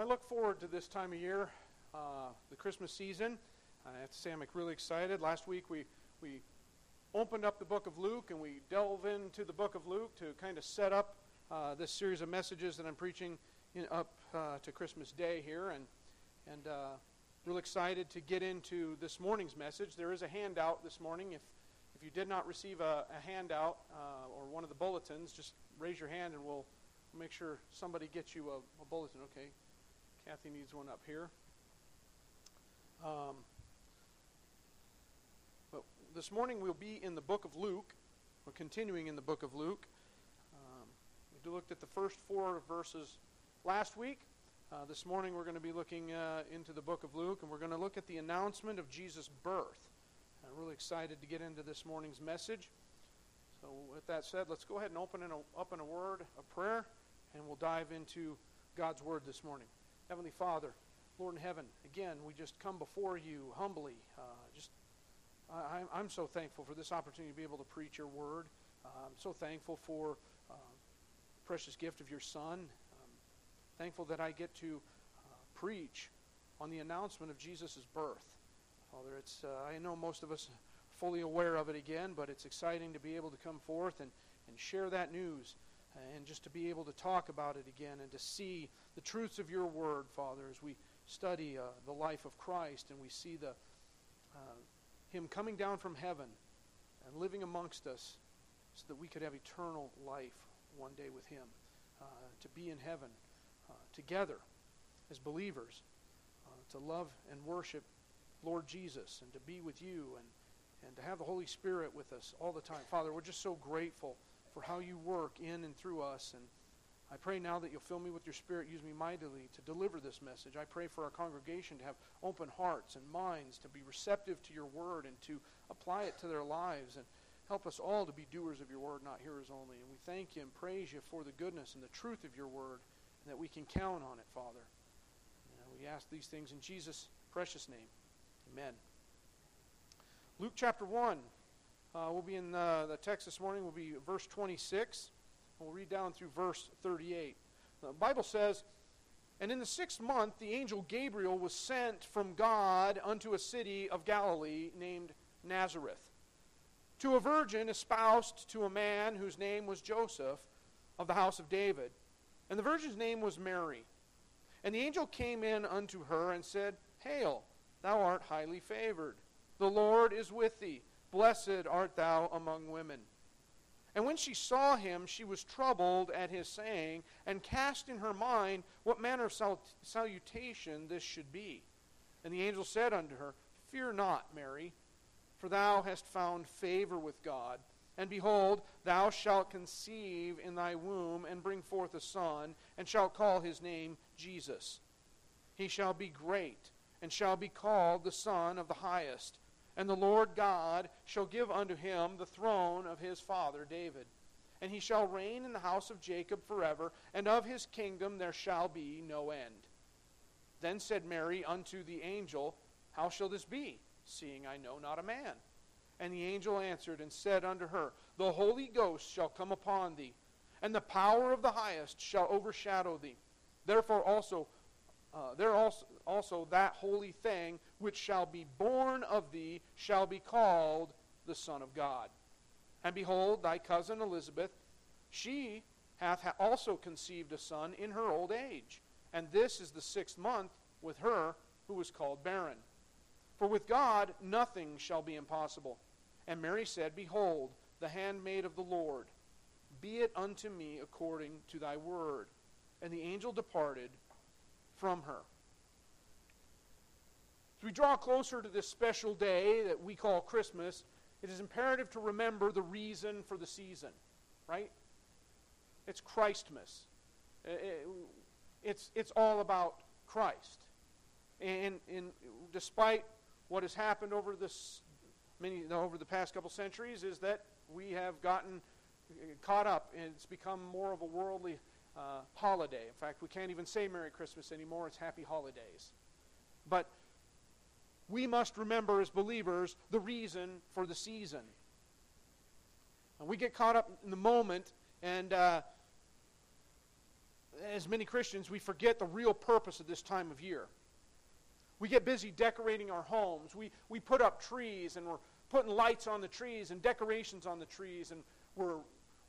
I look forward to this time of year, uh, the Christmas season. I have to say I'm really excited. Last week we, we opened up the book of Luke and we delve into the book of Luke to kind of set up uh, this series of messages that I'm preaching in, up uh, to Christmas Day here. And, and uh, real excited to get into this morning's message. There is a handout this morning. If, if you did not receive a, a handout uh, or one of the bulletins, just raise your hand and we'll make sure somebody gets you a, a bulletin. Okay. Kathy needs one up here. Um, but this morning we'll be in the book of Luke. We're continuing in the book of Luke. Um, we looked at the first four verses last week. Uh, this morning we're going to be looking uh, into the book of Luke, and we're going to look at the announcement of Jesus' birth. I'm really excited to get into this morning's message. So, with that said, let's go ahead and open in a, up in a word a prayer, and we'll dive into God's word this morning. Heavenly Father, Lord in heaven, again, we just come before you humbly. Uh, just, I, I'm so thankful for this opportunity to be able to preach your word. Uh, I'm so thankful for uh, the precious gift of your Son. Um, thankful that I get to uh, preach on the announcement of Jesus' birth. Father, it's, uh, I know most of us are fully aware of it again, but it's exciting to be able to come forth and, and share that news and just to be able to talk about it again and to see the truths of your word, Father, as we study uh, the life of Christ and we see the uh, him coming down from heaven and living amongst us so that we could have eternal life one day with him, uh, to be in heaven uh, together as believers, uh, to love and worship Lord Jesus and to be with you and, and to have the Holy Spirit with us all the time. Father, we're just so grateful for how you work in and through us. And I pray now that you'll fill me with your Spirit, use me mightily to deliver this message. I pray for our congregation to have open hearts and minds, to be receptive to your word and to apply it to their lives. And help us all to be doers of your word, not hearers only. And we thank you and praise you for the goodness and the truth of your word, and that we can count on it, Father. And we ask these things in Jesus' precious name. Amen. Luke chapter 1. Uh, we'll be in the, the text this morning, We'll be verse 26. We'll read down through verse 38. The Bible says, And in the sixth month, the angel Gabriel was sent from God unto a city of Galilee named Nazareth, to a virgin espoused to a man whose name was Joseph of the house of David. And the virgin's name was Mary. And the angel came in unto her and said, Hail, thou art highly favored. The Lord is with thee. Blessed art thou among women. And when she saw him, she was troubled at his saying, and cast in her mind what manner of salutation this should be. And the angel said unto her, Fear not, Mary, for thou hast found favor with God. And behold, thou shalt conceive in thy womb, and bring forth a son, and shalt call his name Jesus. He shall be great, and shall be called the Son of the Highest and the Lord God shall give unto him the throne of his father David. And he shall reign in the house of Jacob forever, and of his kingdom there shall be no end. Then said Mary unto the angel, How shall this be, seeing I know not a man? And the angel answered and said unto her, The Holy Ghost shall come upon thee, and the power of the highest shall overshadow thee. Therefore also uh, there also, also that holy thing which shall be born of thee shall be called the Son of God. And behold, thy cousin Elizabeth, she hath also conceived a son in her old age. And this is the sixth month with her who was called barren. For with God nothing shall be impossible. And Mary said, Behold, the handmaid of the Lord, be it unto me according to thy word. And the angel departed from her. As we draw closer to this special day that we call Christmas, it is imperative to remember the reason for the season, right? It's Christmas. Uh, uh, it's, it's all about Christ. And, and despite what has happened over this many over the past couple centuries, is that we have gotten uh, caught up and it's become more of a worldly uh, holiday. In fact, we can't even say Merry Christmas anymore. It's Happy Holidays. But we must remember as believers the reason for the season. And we get caught up in the moment, and uh, as many Christians, we forget the real purpose of this time of year. We get busy decorating our homes. We, we put up trees and we're putting lights on the trees and decorations on the trees, and we're,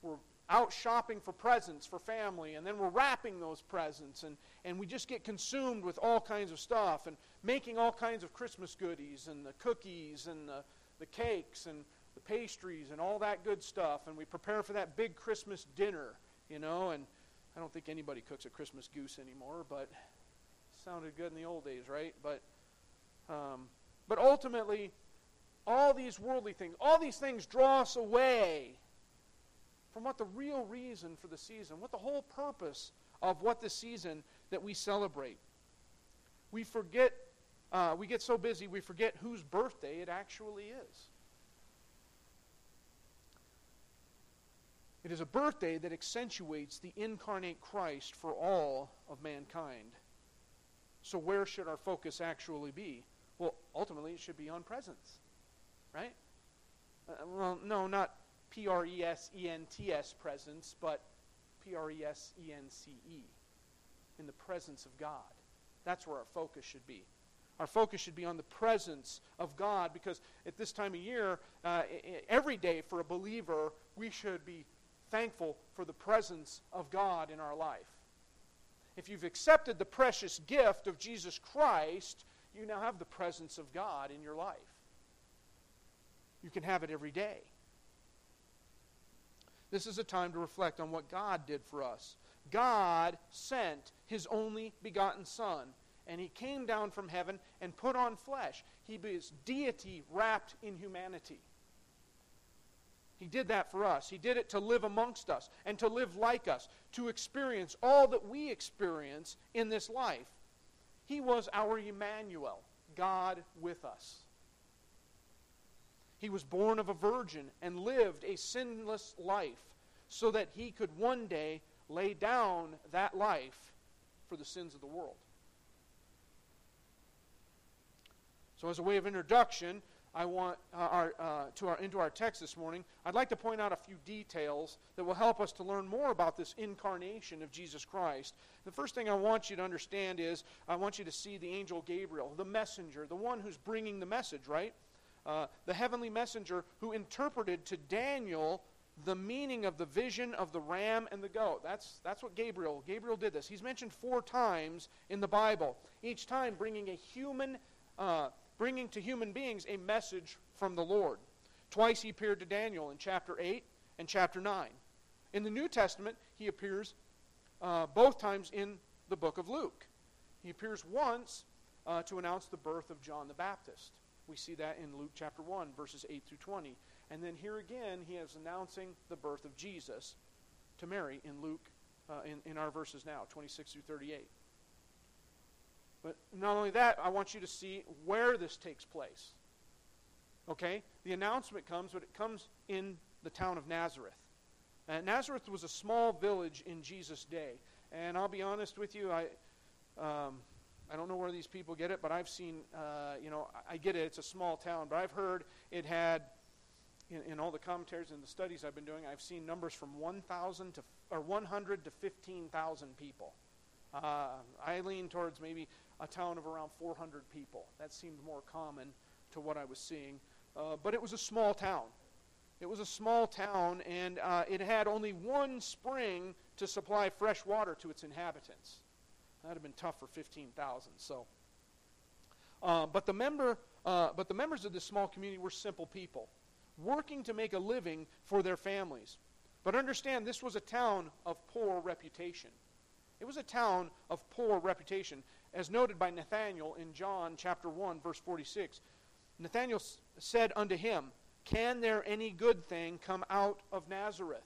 we're out shopping for presents for family, and then we're wrapping those presents, and, and we just get consumed with all kinds of stuff and making all kinds of Christmas goodies and the cookies and the, the cakes and the pastries and all that good stuff, and we prepare for that big Christmas dinner, you know, and I don't think anybody cooks a Christmas goose anymore, but sounded good in the old days, right? But um, but ultimately, all these worldly things, all these things draw us away from what the real reason for the season, what the whole purpose of what the season that we celebrate. We forget, uh, we get so busy, we forget whose birthday it actually is. It is a birthday that accentuates the incarnate Christ for all of mankind. So, where should our focus actually be? Well, ultimately, it should be on presence, right? Uh, well, no, not P R E S E N T S presence, but P R E S E N C E, in the presence of God. That's where our focus should be. Our focus should be on the presence of God because at this time of year, uh, every day for a believer, we should be thankful for the presence of God in our life. If you've accepted the precious gift of Jesus Christ, you now have the presence of God in your life. You can have it every day. This is a time to reflect on what God did for us. God sent his only begotten Son, and he came down from heaven and put on flesh. He is deity wrapped in humanity. He did that for us. He did it to live amongst us and to live like us, to experience all that we experience in this life. He was our Emmanuel, God with us. He was born of a virgin and lived a sinless life so that he could one day lay down that life for the sins of the world. So, as a way of introduction, I want uh, our, uh, to our, into our text this morning, I'd like to point out a few details that will help us to learn more about this incarnation of Jesus Christ. The first thing I want you to understand is I want you to see the angel Gabriel, the messenger, the one who's bringing the message, right? Uh, the heavenly messenger who interpreted to Daniel the meaning of the vision of the ram and the goat. That's, that's what Gabriel, Gabriel did this. He's mentioned four times in the Bible, each time bringing a human, uh, bringing to human beings a message from the Lord. Twice he appeared to Daniel in chapter 8 and chapter 9. In the New Testament, he appears uh, both times in the book of Luke. He appears once uh, to announce the birth of John the Baptist. We see that in Luke chapter 1, verses 8 through 20. And then here again, he is announcing the birth of Jesus to Mary in Luke, uh, in, in our verses now, 26 through 38. But not only that, I want you to see where this takes place. Okay? The announcement comes, but it comes in the town of Nazareth. And Nazareth was a small village in Jesus' day. And I'll be honest with you, I, um, I don't know where these people get it, but I've seen, uh, you know, I get it, it's a small town, but I've heard it had, in, in all the commentaries and the studies I've been doing, I've seen numbers from 1,000 to, or 100 to 15,000 people. Uh, I lean towards maybe a town of around 400 people. That seemed more common to what I was seeing. Uh, but it was a small town. It was a small town, and uh, it had only one spring to supply fresh water to its inhabitants. That'd have been tough for 15,000. So, uh, but the member, uh, but the members of this small community were simple people, working to make a living for their families. But understand, this was a town of poor reputation. It was a town of poor reputation, as noted by Nathanael in John chapter 1, verse 46. Nathanael said unto him, Can there any good thing come out of Nazareth?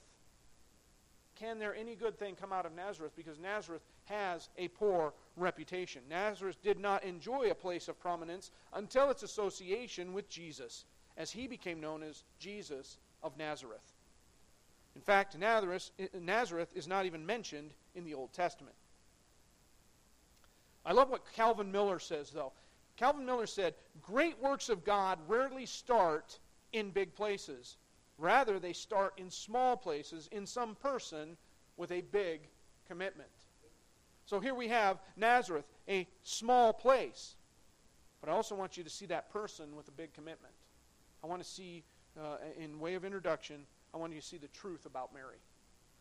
Can there any good thing come out of Nazareth? Because Nazareth has a poor reputation. Nazareth did not enjoy a place of prominence until its association with Jesus, as he became known as Jesus of Nazareth. In fact, Nazareth, Nazareth is not even mentioned in the Old Testament. I love what Calvin Miller says, though. Calvin Miller said, Great works of God rarely start in big places. Rather, they start in small places in some person with a big commitment. So here we have Nazareth, a small place. But I also want you to see that person with a big commitment. I want to see, uh, in way of introduction, I want you to see the truth about Mary.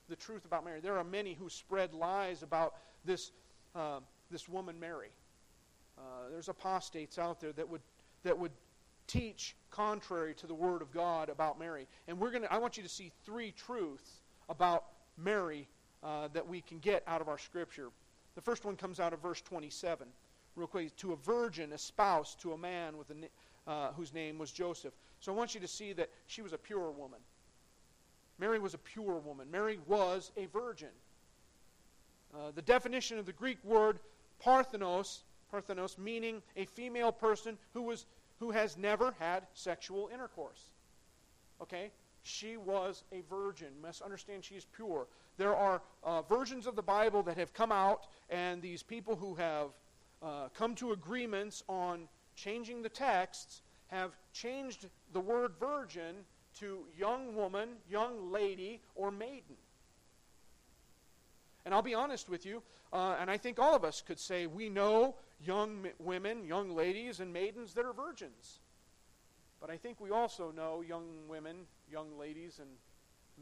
The truth about Mary. There are many who spread lies about this, uh, this woman, Mary. Uh, there's apostates out there that would, that would teach contrary to the Word of God about Mary. And we're gonna, I want you to see three truths about Mary uh, that we can get out of our Scripture. The first one comes out of verse 27. Real quick, to a virgin, a spouse to a man with a, uh, whose name was Joseph. So I want you to see that she was a pure woman. Mary was a pure woman. Mary was a virgin. Uh, the definition of the Greek word parthenos, parthenos, meaning a female person who was who has never had sexual intercourse. Okay, she was a virgin. You must understand she is pure. There are uh, versions of the Bible that have come out, and these people who have uh, come to agreements on changing the texts have changed the word virgin to young woman, young lady, or maiden. And I'll be honest with you, uh, and I think all of us could say we know young women, young ladies, and maidens that are virgins. But I think we also know young women, young ladies, and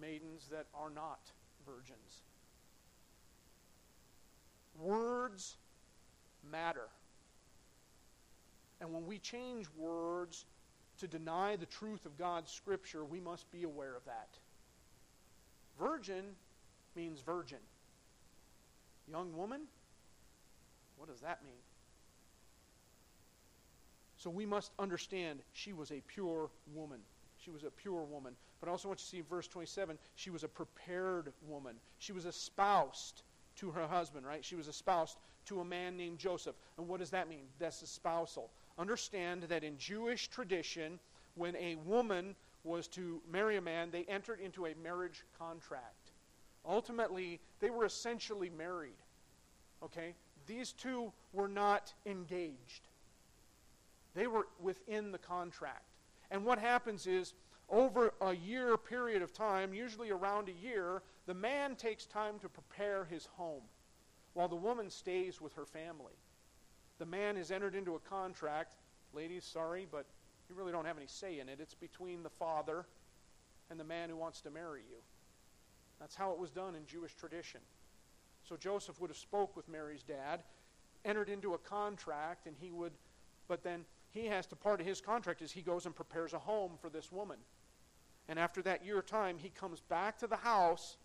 maidens that are not virgins. Words matter. And when we change words to deny the truth of God's Scripture, we must be aware of that. Virgin means virgin. Young woman? What does that mean? So we must understand she was a pure woman. She was a pure woman. But I also want you to see in verse 27 she was a prepared woman. She was espoused to her husband, right? She was espoused to a man named Joseph. And what does that mean? That's espousal. Understand that in Jewish tradition, when a woman was to marry a man, they entered into a marriage contract. Ultimately, they were essentially married. Okay? These two were not engaged. They were within the contract. And what happens is, over a year period of time, usually around a year, the man takes time to prepare his home while the woman stays with her family. The man has entered into a contract. Ladies, sorry, but you really don't have any say in it. It's between the father and the man who wants to marry you. That's how it was done in Jewish tradition. So Joseph would have spoke with Mary's dad, entered into a contract, and he would, but then he has to, part of his contract is he goes and prepares a home for this woman. And after that year time, he comes back to the house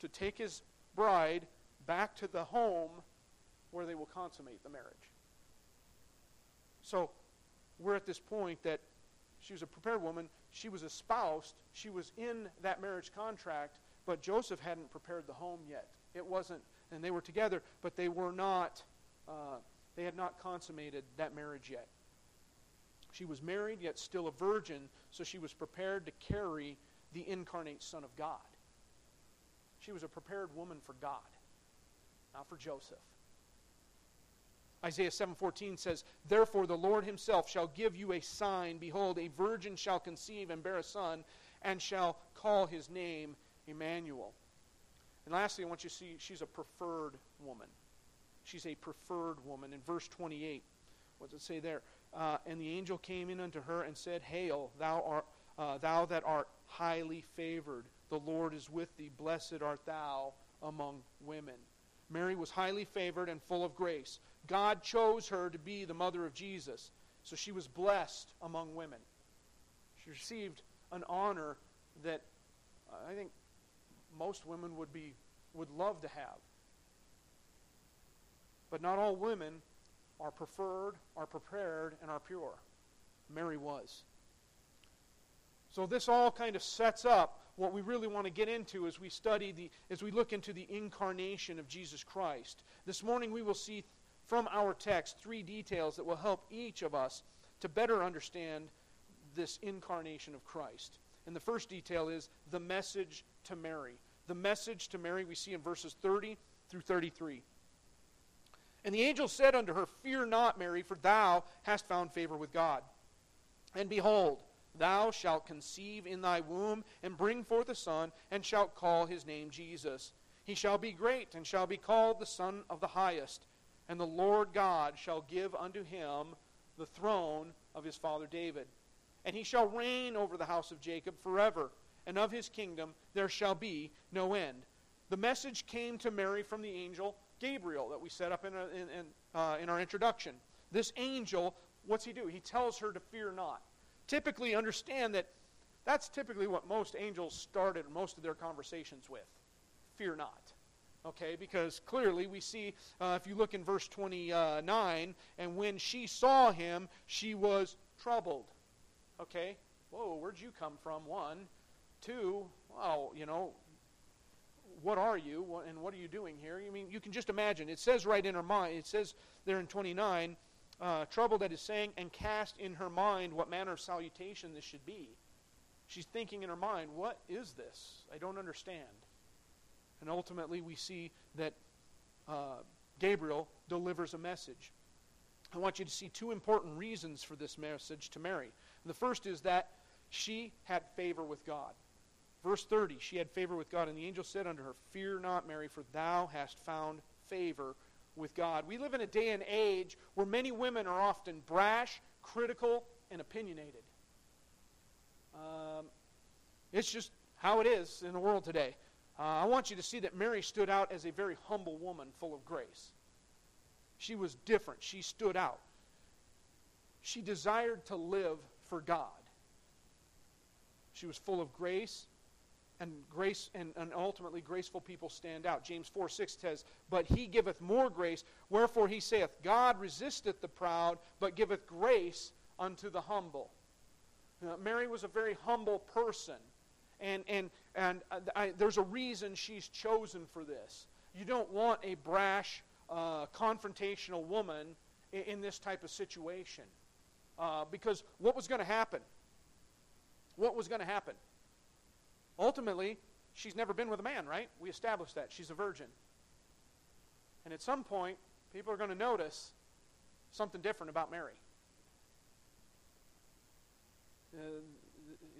to take his bride back to the home where they will consummate the marriage. So we're at this point that she was a prepared woman, she was espoused, she was in that marriage contract, but Joseph hadn't prepared the home yet. It wasn't, and they were together, but they were not, uh, they had not consummated that marriage yet. She was married, yet still a virgin, so she was prepared to carry the incarnate Son of God. She was a prepared woman for God, not for Joseph. Isaiah 7:14 says, "Therefore the Lord himself shall give you a sign: behold, a virgin shall conceive and bear a son, and shall call his name Emmanuel." And lastly, I want you to see she's a preferred woman. She's a preferred woman. In verse 28, what does it say there? Uh, and the angel came in unto her and said, Hail, thou, art, uh, thou that art highly favored. The Lord is with thee. Blessed art thou among women. Mary was highly favored and full of grace. God chose her to be the mother of Jesus. So she was blessed among women. She received an honor that I think most women would be would love to have. But not all women are preferred, are prepared, and are pure. Mary was. So this all kind of sets up what we really want to get into as we study the as we look into the incarnation of Jesus Christ. This morning we will see from our text three details that will help each of us to better understand this incarnation of Christ. And the first detail is the message to Mary. The message to Mary we see in verses 30 through 33. And the angel said unto her, Fear not, Mary, for thou hast found favor with God. And behold, thou shalt conceive in thy womb, and bring forth a son, and shalt call his name Jesus. He shall be great, and shall be called the Son of the Highest. And the Lord God shall give unto him the throne of his father David. And he shall reign over the house of Jacob forever, and of his kingdom there shall be no end. The message came to Mary from the angel Gabriel that we set up in, a, in, in, uh, in our introduction. This angel, what's he do? He tells her to fear not. Typically, understand that that's typically what most angels started most of their conversations with fear not. Okay, because clearly we see, uh, if you look in verse 29, and when she saw him, she was troubled. Okay, whoa, where'd you come from? One. Two, well, you know, what are you and what are you doing here? I mean, you can just imagine. It says right in her mind, it says there in 29, uh, troubled at his saying, and cast in her mind what manner of salutation this should be. She's thinking in her mind, what is this? I don't understand. And ultimately, we see that uh, Gabriel delivers a message. I want you to see two important reasons for this message to Mary. The first is that she had favor with God. Verse 30, she had favor with God, and the angel said unto her, Fear not, Mary, for thou hast found favor with God. We live in a day and age where many women are often brash, critical, and opinionated. Um, it's just how it is in the world today. Uh, I want you to see that Mary stood out as a very humble woman full of grace. She was different. She stood out. She desired to live for God. She was full of grace, and grace and, and ultimately graceful people stand out. James 4 6 says, But he giveth more grace, wherefore he saith, God resisteth the proud, but giveth grace unto the humble. Uh, Mary was a very humble person. And, and, and I, there's a reason she's chosen for this. You don't want a brash, uh, confrontational woman in, in, this type of situation. Uh, because what was going to happen? What was going to happen? Ultimately, she's never been with a man, right? We established that. She's a virgin. And at some point, people are going to notice something different about Mary. Uh,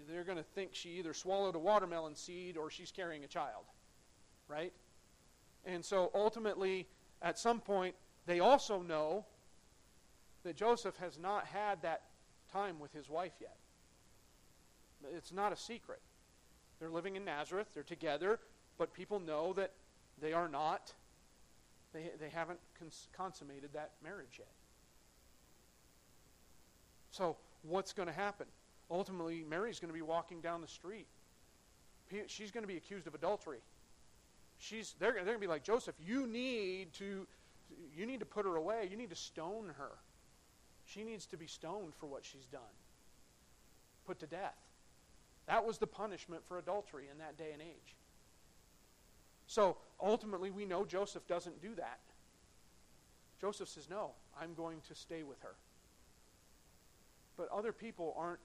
they're going to think she either swallowed a watermelon seed or she's carrying a child, right? And so ultimately, at some point, they also know that Joseph has not had that time with his wife yet. It's not a secret. They're living in Nazareth, they're together, but people know that they are not, they, they haven't cons- consummated that marriage yet. So, what's going to happen? ultimately, Mary's going to be walking down the street. She's going to be accused of adultery. She's, they're, they're going to be like, Joseph, you need, to, you need to put her away. You need to stone her. She needs to be stoned for what she's done, put to death. That was the punishment for adultery in that day and age. So ultimately, we know Joseph doesn't do that. Joseph says, No, I'm going to stay with her. But other people aren't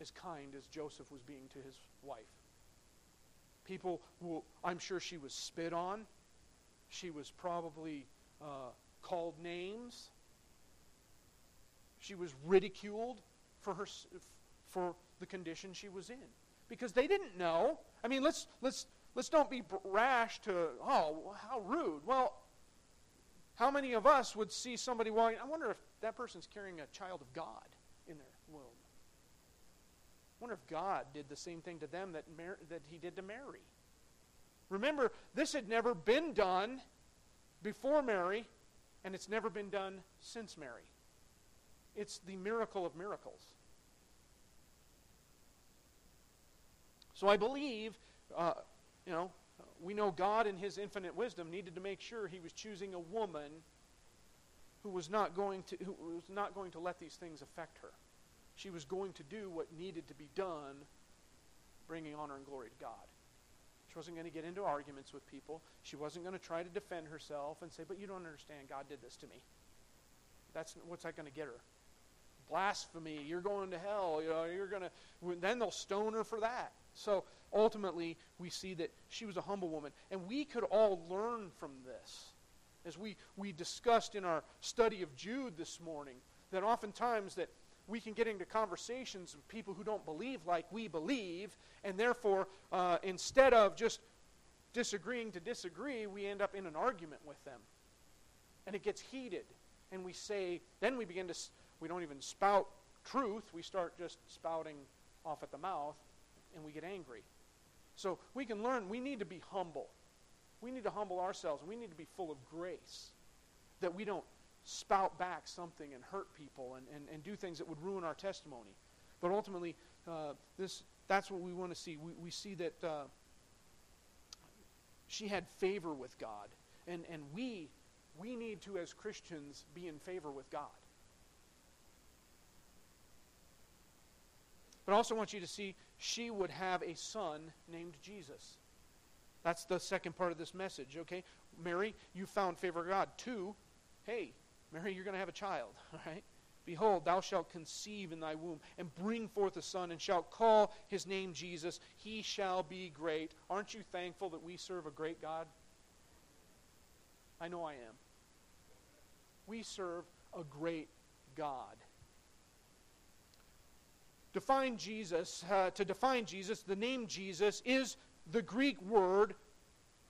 as kind as Joseph was being to his wife. People who, I'm sure she was spit on. She was probably uh, called names. She was ridiculed for her for the condition she was in because they didn't know. I mean, let's let's let's don't be rash to oh how rude. Well, how many of us would see somebody walking? I wonder if that person's carrying a child of God in their womb I wonder if God did the same thing to them that, Mar- that he did to Mary. Remember, this had never been done before Mary, and it's never been done since Mary. It's the miracle of miracles. So I believe, uh, you know, we know God in his infinite wisdom needed to make sure he was choosing a woman who was not going to, who was not going to let these things affect her she was going to do what needed to be done, bringing honor and glory to God. She wasn't going to get into arguments with people. She wasn't going to try to defend herself and say, But you don't understand, God did this to me. That's what's that going to get her? Blasphemy, you're going to hell, you know, you're going to then they'll stone her for that. So ultimately we see that she was a humble woman. And we could all learn from this. As we, we discussed in our study of Jude this morning, that oftentimes that we can get into conversations with people who don't believe like we believe, and therefore, uh, instead of just disagreeing to disagree, we end up in an argument with them. And it gets heated. And we say, then we begin to, we don't even spout truth, we start just spouting off at the mouth, and we get angry. So we can learn, we need to be humble. We need to humble ourselves, we need to be full of grace. That we don't spout back something and hurt people and, and, and do things that would ruin our testimony. But ultimately, uh, this, that's what we want to see. We, we see that uh, she had favor with God. And, and we, we need to, as Christians, be in favor with God. But I also want you to see she would have a son named Jesus. That's the second part of this message, okay? Mary, you found favor of God. Two, hey, Mary, you're going to have a child, all right? Behold, thou shalt conceive in thy womb and bring forth a son, and shalt call his name Jesus. He shall be great. Aren't you thankful that we serve a great God? I know I am. We serve a great God define Jesus, uh, to define Jesus, the name Jesus is the Greek word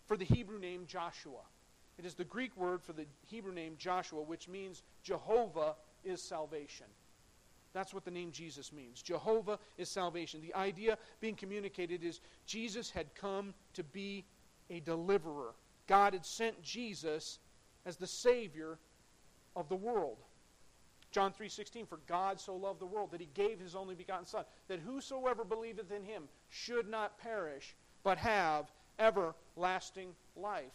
for the Hebrew name Joshua. It is the Greek word for the Hebrew name Joshua, which means Jehovah is salvation. That's what the name Jesus means. Jehovah is salvation. The idea being communicated is Jesus had come to be a deliverer. God had sent Jesus as the Savior of the world. John 3:16 for God so loved the world that he gave his only begotten son that whosoever believeth in him should not perish but have everlasting life.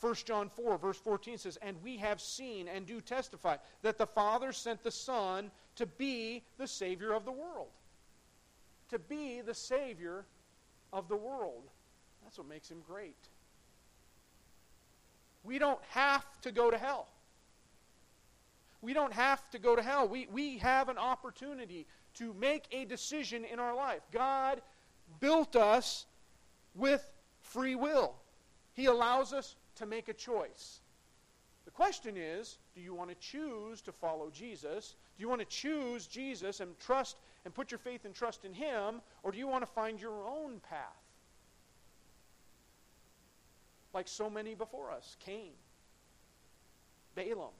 1 John 4 verse 14 says and we have seen and do testify that the Father sent the Son to be the savior of the world. To be the savior of the world. That's what makes him great. We don't have to go to hell. We don't have to go to hell. We, we have an opportunity to make a decision in our life. God built us with free will, He allows us to make a choice. The question is do you want to choose to follow Jesus? Do you want to choose Jesus and trust and put your faith and trust in Him? Or do you want to find your own path? Like so many before us Cain, Balaam,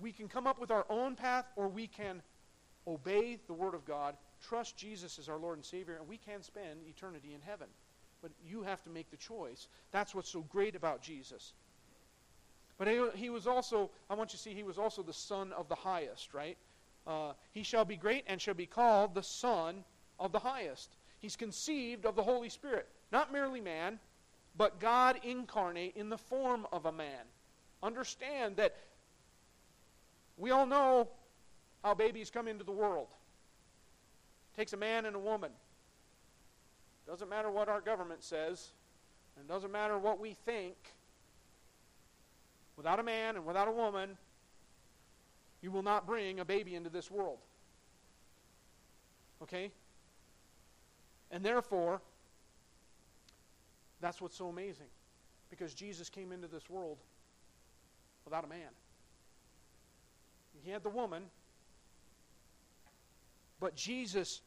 we can come up with our own path or we can obey the Word of God, trust Jesus as our Lord and Savior, and we can spend eternity in heaven. But you have to make the choice. That's what's so great about Jesus. But he was also, I want you to see, he was also the Son of the highest, right? Uh, he shall be great and shall be called the Son of the highest. He's conceived of the Holy Spirit. Not merely man, but God incarnate in the form of a man. Understand that we all know how babies come into the world. It takes a man and a woman. It Doesn't matter what our government says, and it doesn't matter what we think. Without a man and without a woman, you will not bring a baby into this world. Okay? And therefore, that's what's so amazing. Because Jesus came into this world without a man. He had the woman. But Jesus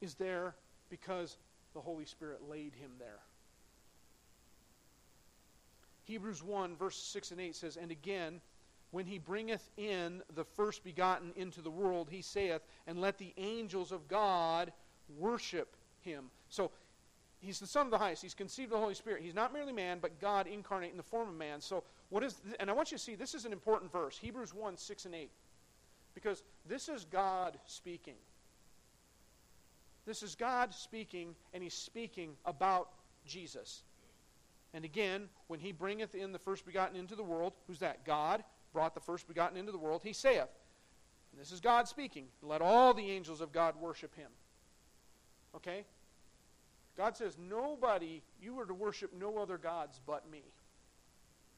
is there because the Holy Spirit laid him there. Hebrews 1, verse 6 and 8 says, And again, when he bringeth in the first begotten into the world, he saith, And let the angels of God worship him. So he's the Son of the highest. He's conceived of the Holy Spirit. He's not merely man, but God incarnate in the form of man. So what is, and I want you to see, this is an important verse. Hebrews 1, 6 and 8. Because this is God speaking. This is God speaking, and He's speaking about Jesus. And again, when He bringeth in the first begotten into the world, who's that? God brought the first begotten into the world. He saith, this is God speaking, let all the angels of God worship Him. Okay? God says, nobody, you are to worship no other gods but me.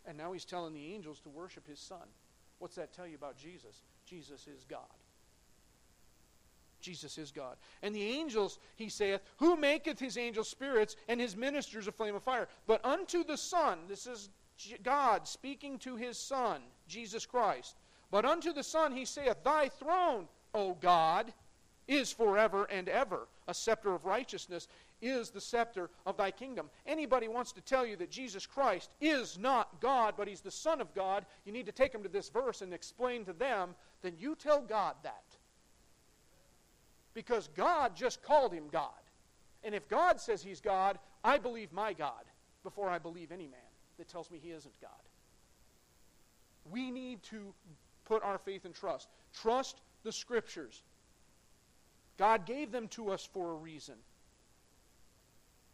And now He's telling the angels to worship His Son. What's that tell you about Jesus? Jesus is God. Jesus is God. And the angels, he saith, Who maketh his angels spirits and his ministers a flame of fire? But unto the Son, this is God speaking to his Son, Jesus Christ. But unto the Son he saith, Thy throne, O God, is forever and ever. A scepter of righteousness is the scepter of thy kingdom. Anybody wants to tell you that Jesus Christ is not God, but he's the Son of God, you need to take them to this verse and explain to them, then you tell God that. Because God just called him God. And if God says he's God, I believe my God before I believe any man that tells me he isn't God. We need to put our faith and trust. Trust the Scriptures. God gave them to us for a reason.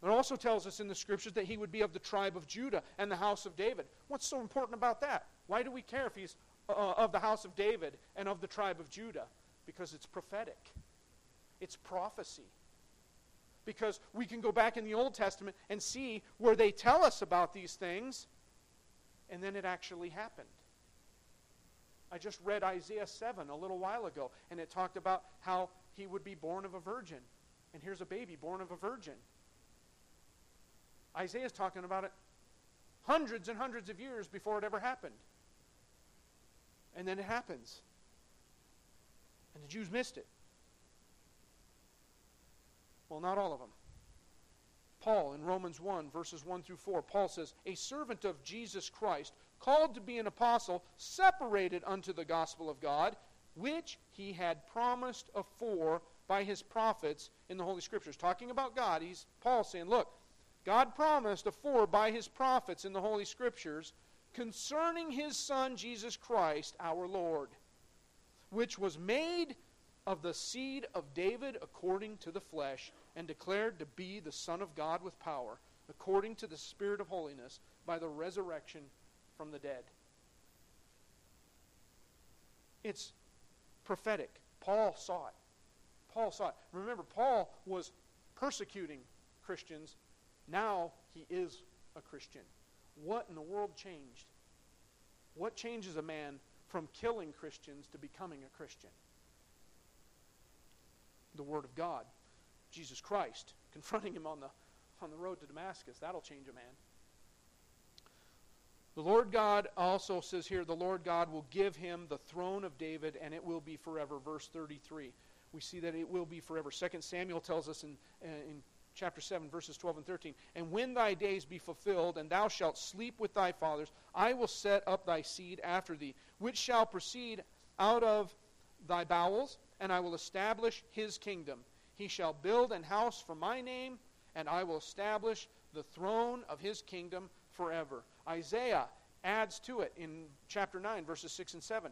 It also tells us in the Scriptures that he would be of the tribe of Judah and the house of David. What's so important about that? Why do we care if he's uh, of the house of David and of the tribe of Judah? Because it's prophetic, it's prophecy. Because we can go back in the Old Testament and see where they tell us about these things, and then it actually happened. I just read Isaiah 7 a little while ago, and it talked about how he would be born of a virgin. And here's a baby born of a virgin. Isaiah's talking about it hundreds and hundreds of years before it ever happened. And then it happens. And the Jews missed it. Well, not all of them. Paul in Romans 1, verses 1 through 4, Paul says, A servant of Jesus Christ, called to be an apostle, separated unto the gospel of God, which he had promised afore by his prophets in the Holy Scriptures. Talking about God, he's Paul saying, Look, God promised afore by his prophets in the Holy Scriptures concerning his Son Jesus Christ our Lord, which was made of the seed of David according to the flesh, and declared to be the Son of God with power, according to the Spirit of holiness, by the resurrection from the dead. It's prophetic. Paul saw it. Paul saw it. Remember, Paul was persecuting Christians now he is a Christian. What in the world changed? What changes a man from killing Christians to becoming a Christian? The Word of God, Jesus Christ, confronting him on the, on the road to Damascus. That'll change a man. The Lord God also says here, the Lord God will give him the throne of David, and it will be forever. Verse 33. We see that it will be forever. Second Samuel tells us in, uh, in chapter 7, verses 12 and 13. And when thy days be fulfilled, and thou shalt sleep with thy fathers, I will set up thy seed after thee, which shall proceed out of thy bowels, and I will establish his kingdom. He shall build an house for my name, and I will establish the throne of his kingdom forever. Isaiah adds to it in chapter 9, verses 6 and 7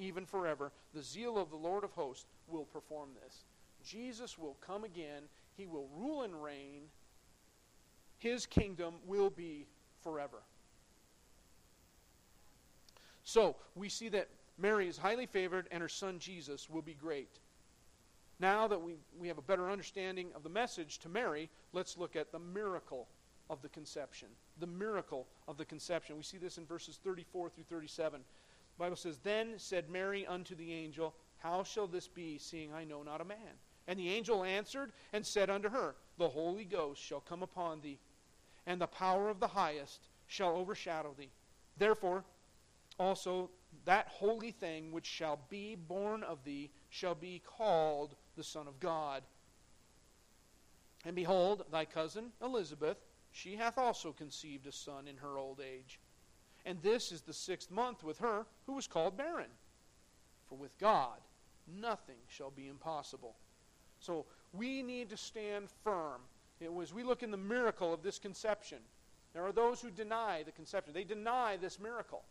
even forever. The zeal of the Lord of hosts will perform this. Jesus will come again. He will rule and reign. His kingdom will be forever. So, we see that Mary is highly favored and her son Jesus will be great. Now that we, we have a better understanding of the message to Mary, let's look at the miracle of the conception. The miracle of the conception. We see this in verses 34 through 37. Bible says, Then said Mary unto the angel, How shall this be, seeing I know not a man? And the angel answered and said unto her, The Holy Ghost shall come upon thee, and the power of the highest shall overshadow thee. Therefore, also that holy thing which shall be born of thee shall be called the Son of God. And behold, thy cousin Elizabeth, she hath also conceived a son in her old age. And this is the sixth month with her who was called barren. For with God nothing shall be impossible. So we need to stand firm. It was we look in the miracle of this conception. There are those who deny the conception. They deny this miracle.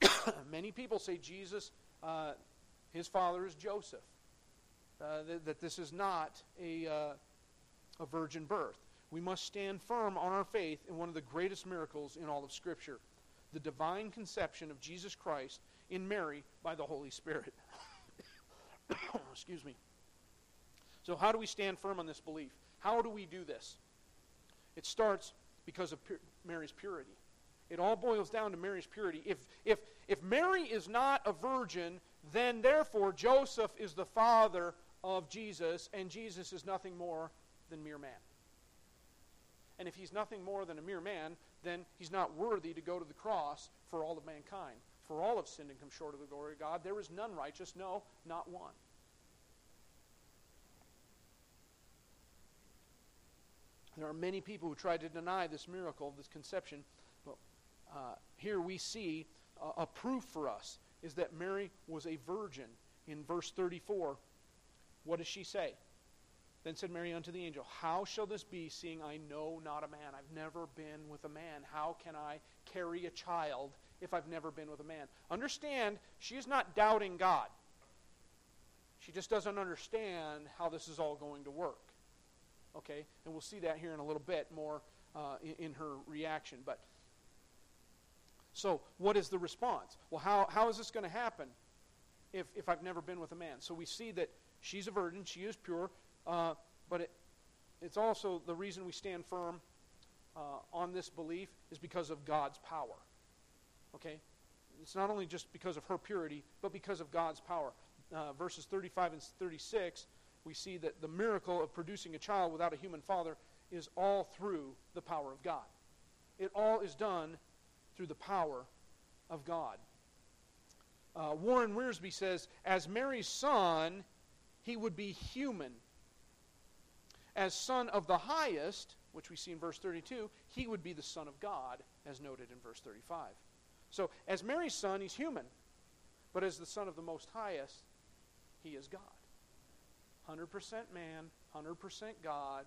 Many people say Jesus, uh, his father is Joseph. Uh, that, that, this is not a, uh, a virgin birth we must stand firm on our faith in one of the greatest miracles in all of Scripture the divine conception of Jesus Christ in Mary by the Holy Spirit. Excuse me. So, how do we stand firm on this belief? How do we do this? It starts because of Mary's purity. It all boils down to Mary's purity. If, if, if Mary is not a virgin, then therefore Joseph is the father of Jesus, and Jesus is nothing more than mere man. And if he's nothing more than a mere man, then he's not worthy to go to the cross for all of mankind. For all have sinned and come short of the glory of God. There is none righteous, no, not one. There are many people who try to deny this miracle, this conception. But uh, here we see uh, a proof for us is that Mary was a virgin. In verse 34, what does she say? Then said Mary unto the angel, How shall this be, seeing I know not a man? I've never been with a man. How can I carry a child if I've never been with a man? Understand, she is not doubting God. She just doesn't understand how this is all going to work. Okay? And we'll see that here in a little bit more uh, in, in, her reaction. But so, what is the response? Well, how, how is this going to happen if, if I've never been with a man? So we see that she's a virgin, she is pure, uh, but it, it's also the reason we stand firm uh, on this belief is because of God's power. Okay? It's not only just because of her purity, but because of God's power. Uh, verses 35 and 36 we see that the miracle of producing a child without a human father is all through the power of God. It all is done through the power of God. Uh, Warren Wiersbe says, as Mary's son, he would be human. As son of the highest, which we see in verse 32, he would be the son of God, as noted in verse 35. So, as Mary's son, he's human. But as the son of the most highest, he is God. 100% man, 100% God,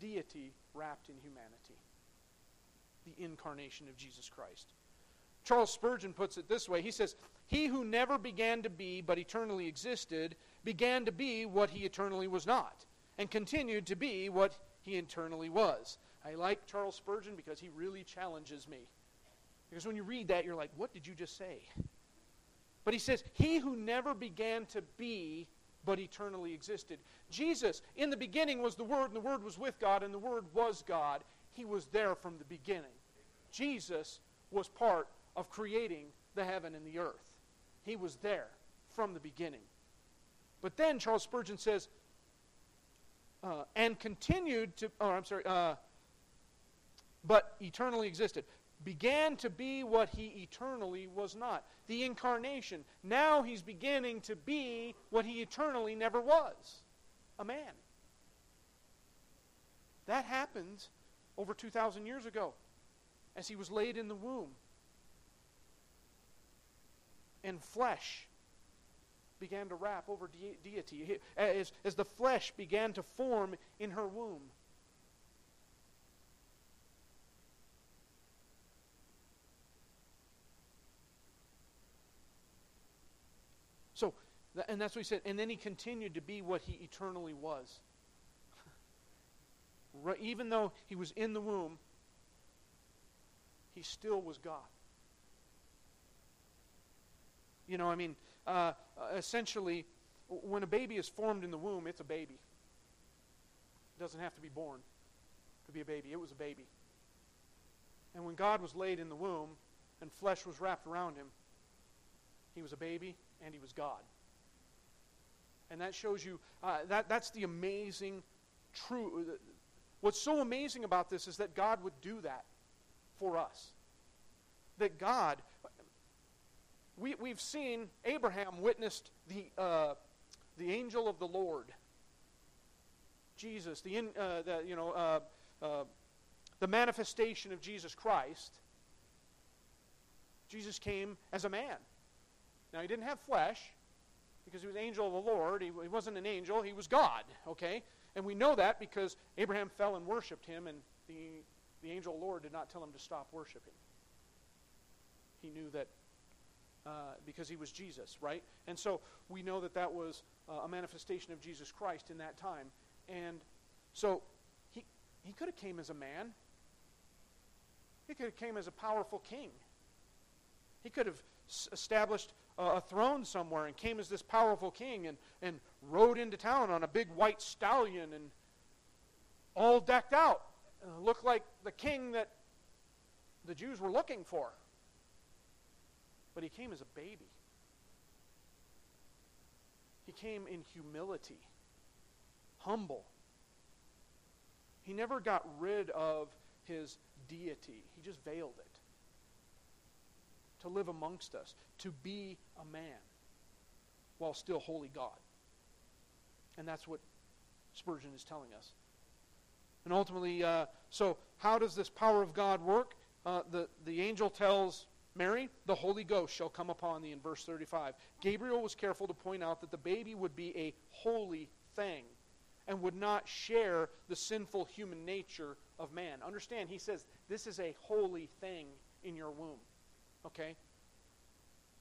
deity wrapped in humanity. The incarnation of Jesus Christ. Charles Spurgeon puts it this way He says, He who never began to be but eternally existed began to be what he eternally was not, and continued to be what he internally was. I like Charles Spurgeon because he really challenges me. Because when you read that, you're like, what did you just say? But he says, He who never began to be but eternally existed. Jesus, in the beginning, was the Word, and the Word was with God, and the Word was God. He was there from the beginning. Jesus was part of creating the heaven and the earth. He was there from the beginning. But then Charles Spurgeon says, uh, and continued to, or I'm sorry, uh, but eternally existed began to be what he eternally was not. The incarnation. Now he's beginning to be what he eternally never was a man. That happened over 2,000 years ago as he was laid in the womb. in flesh began to wrap over de- deity. As, as the flesh began to form in her womb. So, and that's what he said. And then he continued to be what he eternally was. Even though he was in the womb, he still was God. You know, I mean, uh, essentially, when a baby is formed in the womb, it's a baby. It doesn't have to be born to be a baby. It was a baby. And when God was laid in the womb and flesh was wrapped around him, he was a baby and he was God. And that shows you, uh, that, that's the amazing true. What's so amazing about this is that God would do that for us. That God, we, we've seen Abraham witnessed the, uh, the angel of the Lord. Jesus, the, in, uh, the you know, uh, uh, the manifestation of Jesus Christ. Jesus came as a man. Now, he didn't have flesh because he was angel of the Lord. He, he wasn't an angel, he was God, okay? And we know that because Abraham fell and worshiped him, and the, the angel of the Lord did not tell him to stop worshiping. He knew that uh, because he was Jesus, right? And so we know that that was uh, a manifestation of Jesus Christ in that time. And so he, he could have came as a man. He could have came as a powerful king. He could have established a throne somewhere and came as this powerful king and, and rode into town on a big white stallion and all decked out. Uh, looked like the king that the Jews were looking for. But he came as a baby. He came in humility, humble. He never got rid of his deity, he just veiled it. To live amongst us, to be a man while still holy God. And that's what Spurgeon is telling us. And ultimately, uh, so how does this power of God work? Uh, the, the angel tells Mary, the Holy Ghost shall come upon thee in verse 35. Gabriel was careful to point out that the baby would be a holy thing and would not share the sinful human nature of man. Understand, he says, this is a holy thing in your womb. Okay?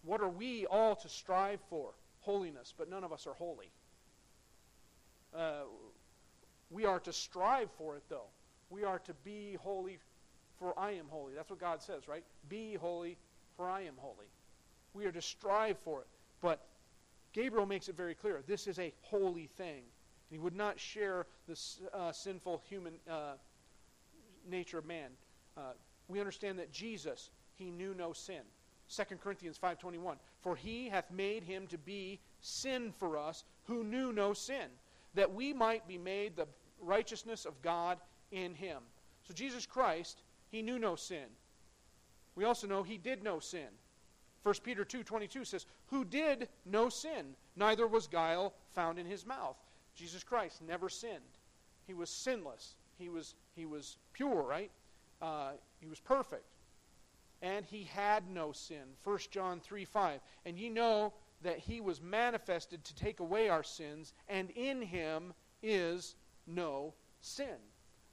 What are we all to strive for? Holiness, but none of us are holy. Uh, we are to strive for it, though. We are to be holy, for I am holy. That's what God says, right? Be holy, for I am holy. We are to strive for it. But Gabriel makes it very clear this is a holy thing. He would not share the uh, sinful human uh, nature of man. Uh, we understand that Jesus, he knew no sin. 2 Corinthians 5.21, For he hath made him to be sin for us who knew no sin, that we might be made the righteousness of God in him. So Jesus Christ, he knew no sin. We also know he did no sin. 1 Peter 2:22 says, "Who did no sin, neither was guile found in his mouth." Jesus Christ never sinned. He was sinless. He was, he was pure, right? Uh, he was perfect. And he had no sin. 1 John 3 5. And ye know that he was manifested to take away our sins, and in him is no sin.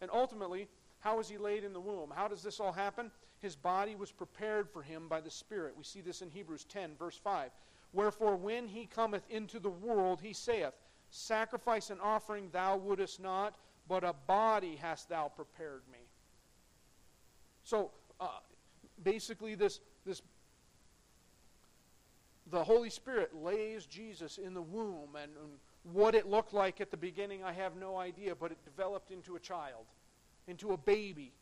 And ultimately, how was he laid in the womb? How does this all happen? His body was prepared for him by the Spirit. We see this in Hebrews 10, verse 5. Wherefore, when he cometh into the world, he saith, Sacrifice and offering thou wouldest not, but a body hast thou prepared me. So, uh, basically, this, this the Holy Spirit lays Jesus in the womb, and, and what it looked like at the beginning, I have no idea, but it developed into a child, into a baby.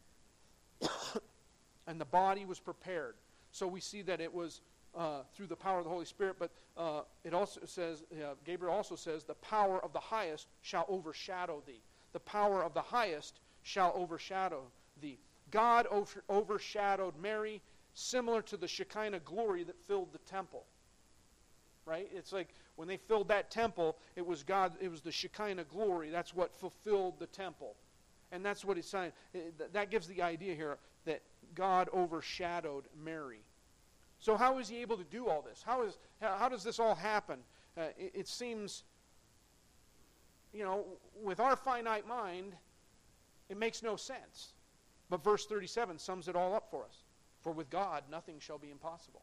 and the body was prepared. So we see that it was uh, through the power of the Holy Spirit, but uh, it also says, uh, Gabriel also says, the power of the highest shall overshadow thee. The power of the highest shall overshadow thee. God over- overshadowed Mary, similar to the Shekinah glory that filled the temple. Right? It's like when they filled that temple, it was God, it was the Shekinah glory. That's what fulfilled the temple. And that's what it's saying. That gives the idea here that God overshadowed Mary. So, how is he able to do all this? How, is, how, does this all happen? Uh, it, it seems, you know, with our finite mind, it makes no sense. But verse 37 sums it all up for us. For with God, nothing shall be impossible.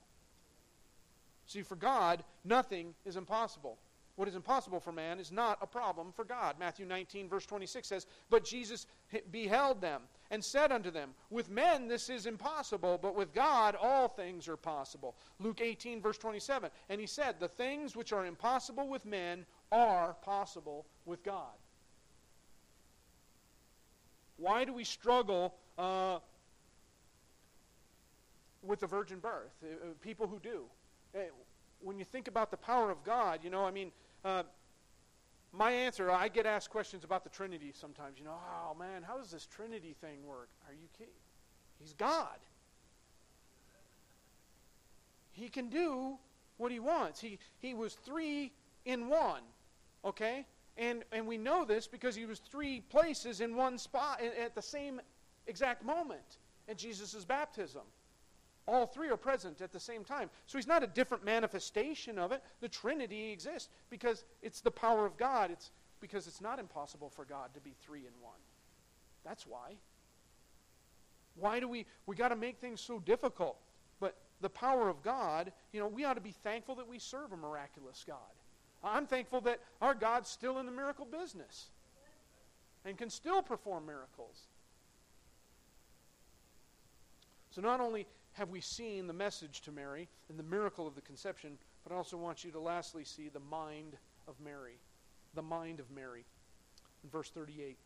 See, for God, nothing is impossible. What is impossible for man is not a problem for God. Matthew 19, verse 26 says, But Jesus beheld them and said unto them, With men this is impossible, but with God all things are possible. Luke 18, verse 27. And he said, The things which are impossible with men are possible with God. Why do we struggle uh, with the virgin birth? Uh, people who do. Uh, when you think about the power of God, you know, I mean, uh, my answer, I get asked questions about the Trinity sometimes. You know, oh man, how does this Trinity thing work? Are you kidding? He's God. He can do what he wants. He, he was three in one, okay? And, and we know this because he was three places in one spot at the same exact moment at Jesus' baptism. All three are present at the same time. So he's not a different manifestation of it. The Trinity exists because it's the power of God. It's because it's not impossible for God to be three in one. That's why. Why do we we got to make things so difficult? But the power of God, you know, we ought to be thankful that we serve a miraculous God. I'm thankful that our God's still in the miracle business and can still perform miracles. So not only have we seen the message to Mary and the miracle of the conception, But I also want you to lastly see the mind of Mary. The mind of Mary. In verse 38.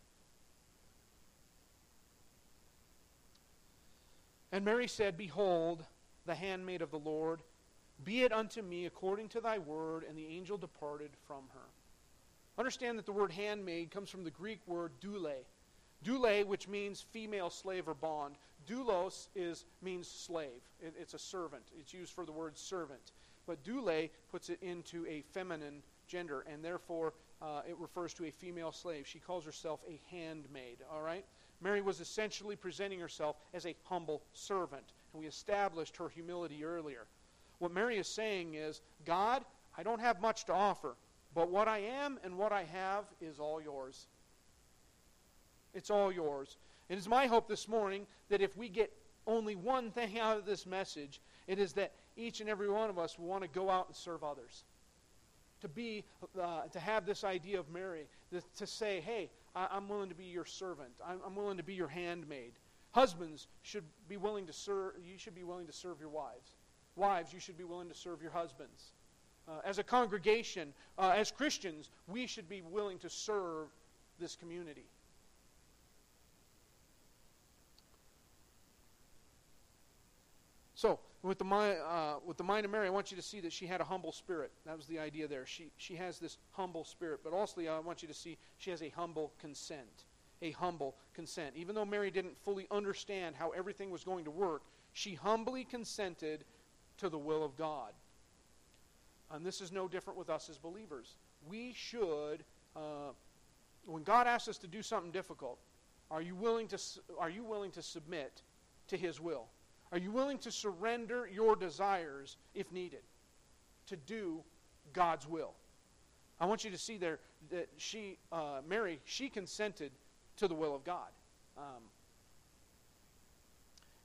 And Mary said, Behold, the handmaid of the Lord, be it unto me according to thy word. And the angel departed from her. Understand that the word handmaid comes from the Greek word doule. Doule, which means female slave or bond. Doulos is, means slave. It, it's a servant. It's used for the word servant. But doule puts it into a feminine gender, and therefore uh, it refers to a female slave. She calls herself a handmaid, all right? Mary was essentially presenting herself as a humble servant, and we established her humility earlier. What Mary is saying is, God, I don't have much to offer, but what I am and what I have is all yours. It's all yours. It is my hope this morning that if we get only one thing out of this message, it is that each and every one of us will want to go out and serve others. To be, uh, to have this idea of Mary, to say, hey, I, am willing to be your servant. I'm, I'm willing to be your handmaid. Husbands should be willing to serve. You should be willing to serve your wives. Wives, you should be willing to serve your husbands. Uh, as a congregation, uh, as Christians, we should be willing to serve this community. So, with the, uh, with the mind of Mary, I want you to see that she had a humble spirit. That was the idea there. She, she has this humble spirit. But also, I want you to see she has a humble consent. A humble consent. Even though Mary didn't fully understand how everything was going to work, she humbly consented to the will of God. And this is no different with us as believers. We should, uh, when God asks us to do something difficult, are you willing to, are you willing to submit to His will? Are you willing to surrender your desires if needed to do God's will? I want you to see there that she, uh, Mary, she consented to the will of God. Um,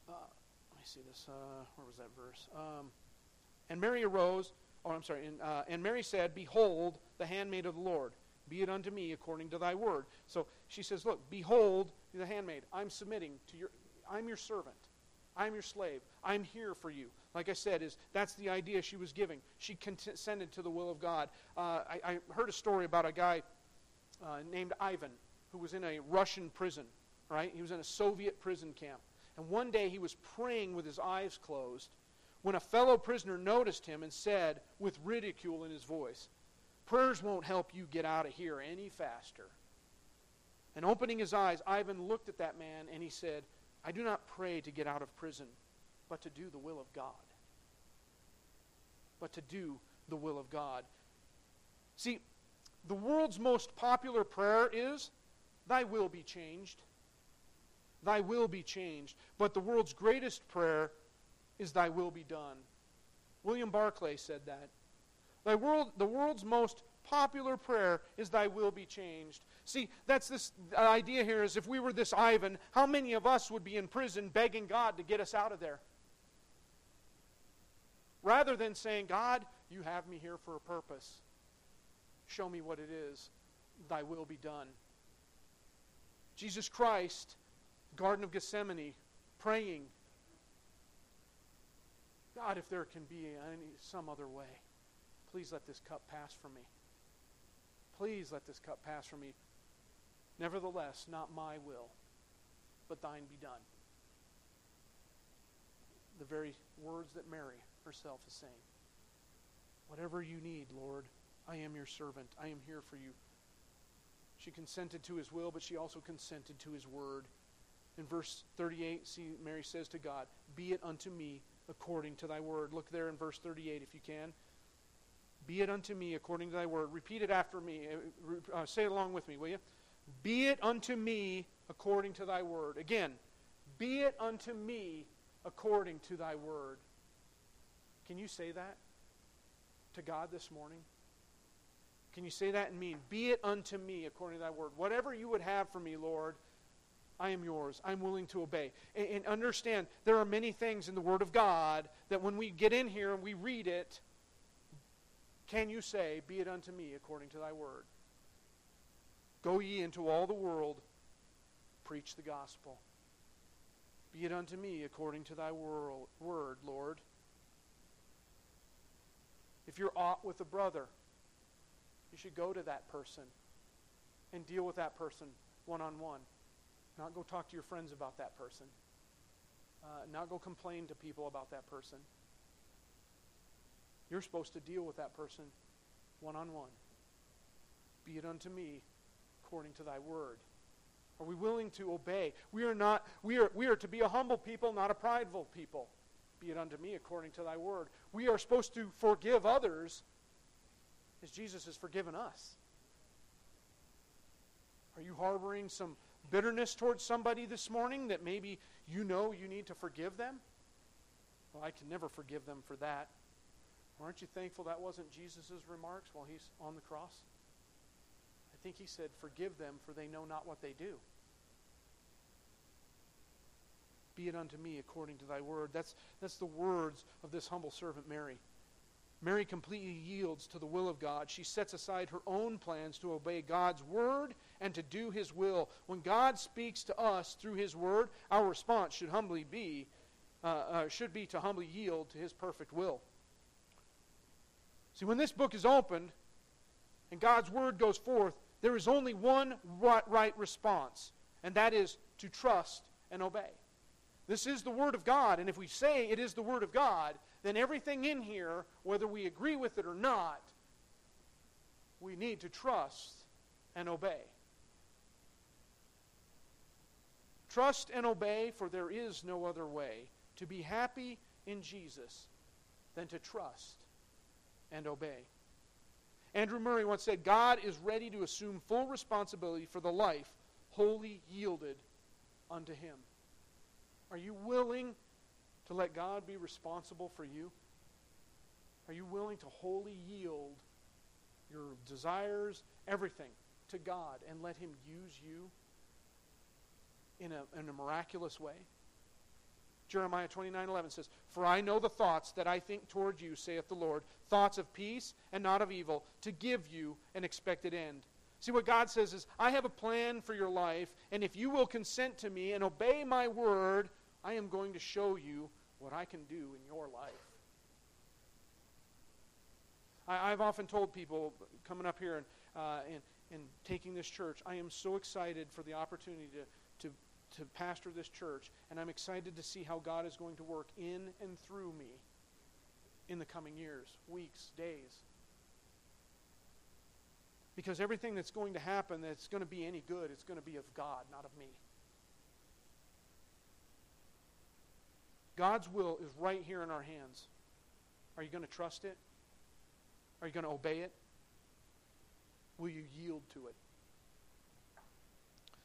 uh, let me see this. Uh, where was that verse? Um, and Mary arose. Oh, I'm sorry. And, uh, and Mary said, "Behold, the handmaid of the Lord. Be it unto me according to thy word." So she says, "Look, behold the handmaid. I'm submitting to your. I'm your servant." I'm your slave. I'm here for you. Like I said, is that's the idea she was giving. She consented to the will of God. Uh, I, I, heard a story about a guy uh, named Ivan who was in a Russian prison. Right? He was in a Soviet prison camp. And one day he was praying with his eyes closed when a fellow prisoner noticed him and said, with ridicule in his voice, Prayers won't help you get out of here any faster. And opening his eyes, Ivan looked at that man and he said, I do not pray to get out of prison, but to do the will of God. But to do the will of God. See, the world's most popular prayer is, Thy will be changed. Thy will be changed. But the world's greatest prayer is, Thy will be done. William Barclay said that. World, the world's most popular prayer is, Thy will be changed. See, that's this idea here is if we were this Ivan, how many of us would be in prison begging God to get us out of there? Rather than saying, God, you have me here for a purpose. Show me what it is. Thy will be done. Jesus Christ, Garden of Gethsemane, praying, God, if there can be any, some other way, please let this cup pass from me. Please let this cup pass from me. Nevertheless, not my will, but thine be done. The very words that Mary herself is saying. Whatever you need, Lord, I am your servant. I am here for you. She consented to his will, but she also consented to his word. In verse 38, see, Mary says to God, Be it unto me according to thy word. Look there in verse 38 if you can. Be it unto me according to thy word. Repeat it after me. Uh, uh say it along with me, will you? Be it unto me according to thy word. Again, be it unto me according to thy word. Can you say that to God this morning? Can you say that and mean, Be it unto me according to thy word? Whatever you would have for me, Lord, I am yours. I'm willing to obey. And, and understand, there are many things in the Word of God that when we get in here and we read it, can you say, Be it unto me according to thy word? Go ye into all the world, preach the gospel. Be it unto me according to thy word, Lord. If you're aught with a brother, you should go to that person and deal with that person one on one. Not go talk to your friends about that person. Uh, not go complain to people about that person. You're supposed to deal with that person one on one. Be it unto me according to thy word. Are we willing to obey? We are not we are we are to be a humble people, not a prideful people. Be it unto me according to thy word. We are supposed to forgive others as Jesus has forgiven us. Are you harboring some bitterness towards somebody this morning that maybe you know you need to forgive them? Well, I can never forgive them for that. Aren't you thankful that wasn't Jesus' remarks while he's on the cross? Think he said, Forgive them, for they know not what they do. Be it unto me according to thy word. That's, that's the words of this humble servant Mary. Mary completely yields to the will of God. She sets aside her own plans to obey God's word and to do his will. When God speaks to us through his word, our response should humbly be uh, uh, should be to humbly yield to his perfect will. See, when this book is opened and God's word goes forth, there is only one right response, and that is to trust and obey. This is the Word of God, and if we say it is the Word of God, then everything in here, whether we agree with it or not, we need to trust and obey. Trust and obey, for there is no other way to be happy in Jesus than to trust and obey. Andrew Murray once said, God is ready to assume full responsibility for the life wholly yielded unto Him. Are you willing to let God be responsible for you? Are you willing to wholly yield your desires, everything, to God and let Him use you in a, in a miraculous way? Jeremiah 29 11 says, For I know the thoughts that I think toward you, saith the Lord, thoughts of peace and not of evil, to give you an expected end. See, what God says is, I have a plan for your life, and if you will consent to me and obey my word, I am going to show you what I can do in your life. I, have often told people coming up here and, uh, and, and taking this church, I am so excited for the opportunity to, to, to pastor this church, and I'm excited to see how God is going to work in and through me in the coming years, weeks, days. Because everything that's going to happen that's going to be any good, it's going to be of God, not of me. God's will is right here in our hands. Are you going to trust it? Are you going to obey it? Will you yield to it?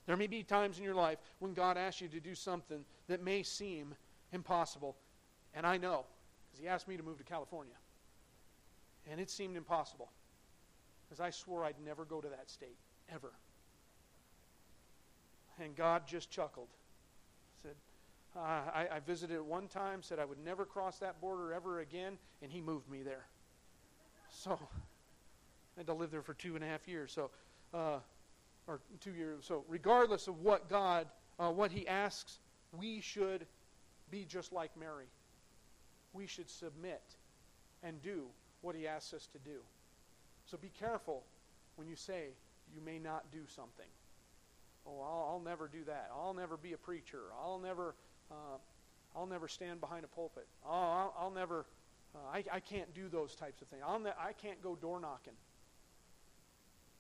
There may be times in your life when God asks you to do something that may seem impossible. And I know, because He asked me to move to California. And it seemed impossible. Because I swore I'd never go to that state, ever. And God just chuckled. Said, uh, I, I visited it one time, said I would never cross that border ever again, and he moved me there. So I had to live there for two and a half years. So, uh, or two years. So, regardless of what God, uh, what He asks, we should be just like Mary. We should submit and do what He asks us to do. So, be careful when you say you may not do something. Oh, I'll, I'll never do that. I'll never be a preacher. I'll never uh, I'll never stand behind a pulpit. Oh, I'll, I'll never, uh, I, I can't do those types of things. I'll ne- I can't go door knocking.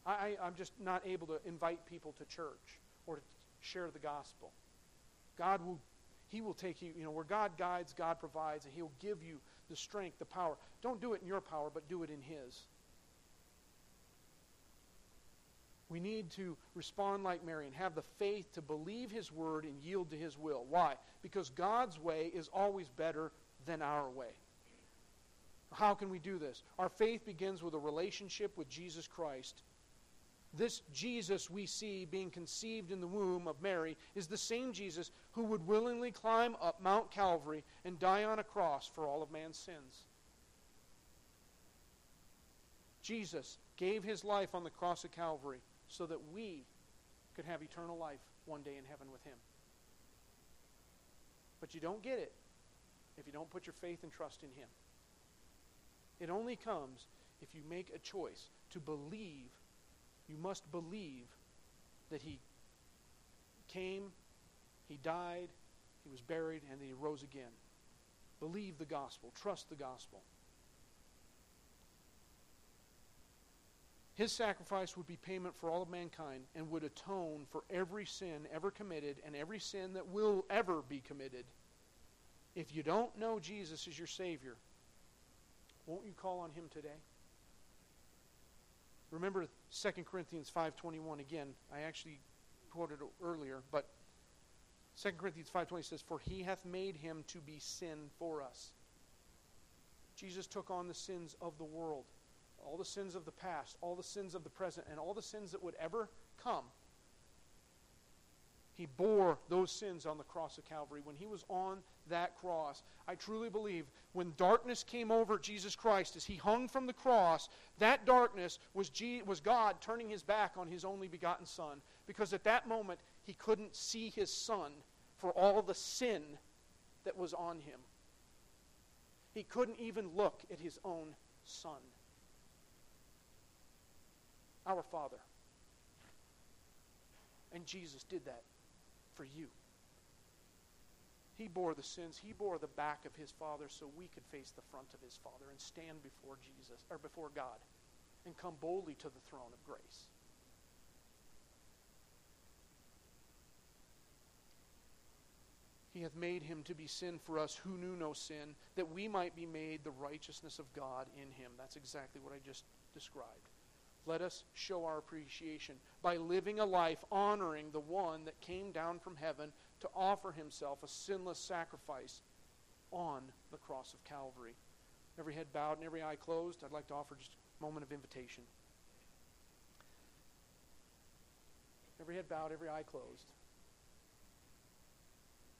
I, I'm just not able to invite people to church or to share the gospel. God will, He will take you, you know, where God guides, God provides, and He'll give you the strength, the power. Don't do it in your power, but do it in His. We need to respond like Mary and have the faith to believe His word and yield to His will. Why? Because God's way is always better than our way. How can we do this? Our faith begins with a relationship with Jesus Christ. This Jesus we see being conceived in the womb of Mary is the same Jesus who would willingly climb up Mount Calvary and die on a cross for all of man's sins. Jesus gave his life on the cross of Calvary so that we could have eternal life one day in heaven with Him. But you don't get it if you don't put your faith and trust in Him. It only comes if you make a choice to believe. You must believe that He came, He died, He was buried, and He rose again. Believe the gospel, trust the gospel. His sacrifice would be payment for all of mankind and would atone for every sin ever committed and every sin that will ever be committed. If you don't know Jesus as your Savior, won't you call on Him today? Remember 2 Corinthians 5.21 again. I actually quoted earlier, but 2 Corinthians 5.20 says, For He hath made Him to be sin for us. Jesus took on the sins of the world all the sins of the past, all the sins of the present, and all the sins that would ever come. He bore those sins on the cross of Calvary. When he was on that cross, I truly believe when darkness came over Jesus Christ as he hung from the cross, that darkness was, G- was God turning his back on his only begotten Son. Because at that moment, he couldn't see his Son for all the sin that was on him. He couldn't even look at his own Son our Father. And Jesus did that for you. He bore the sins. He bore the back of his Father so we could face the front of his Father and stand before Jesus or before God and come boldly to the throne of grace. He hath made him to be sin for us who knew no sin, that we might be made the righteousness of God in him. That's exactly what I just described let us show our appreciation by living a life honoring the one that came down from heaven to offer himself a sinless sacrifice on the cross of Calvary. Every head bowed and every eye closed, I'd like to offer just a moment of invitation. Every head bowed, every eye closed.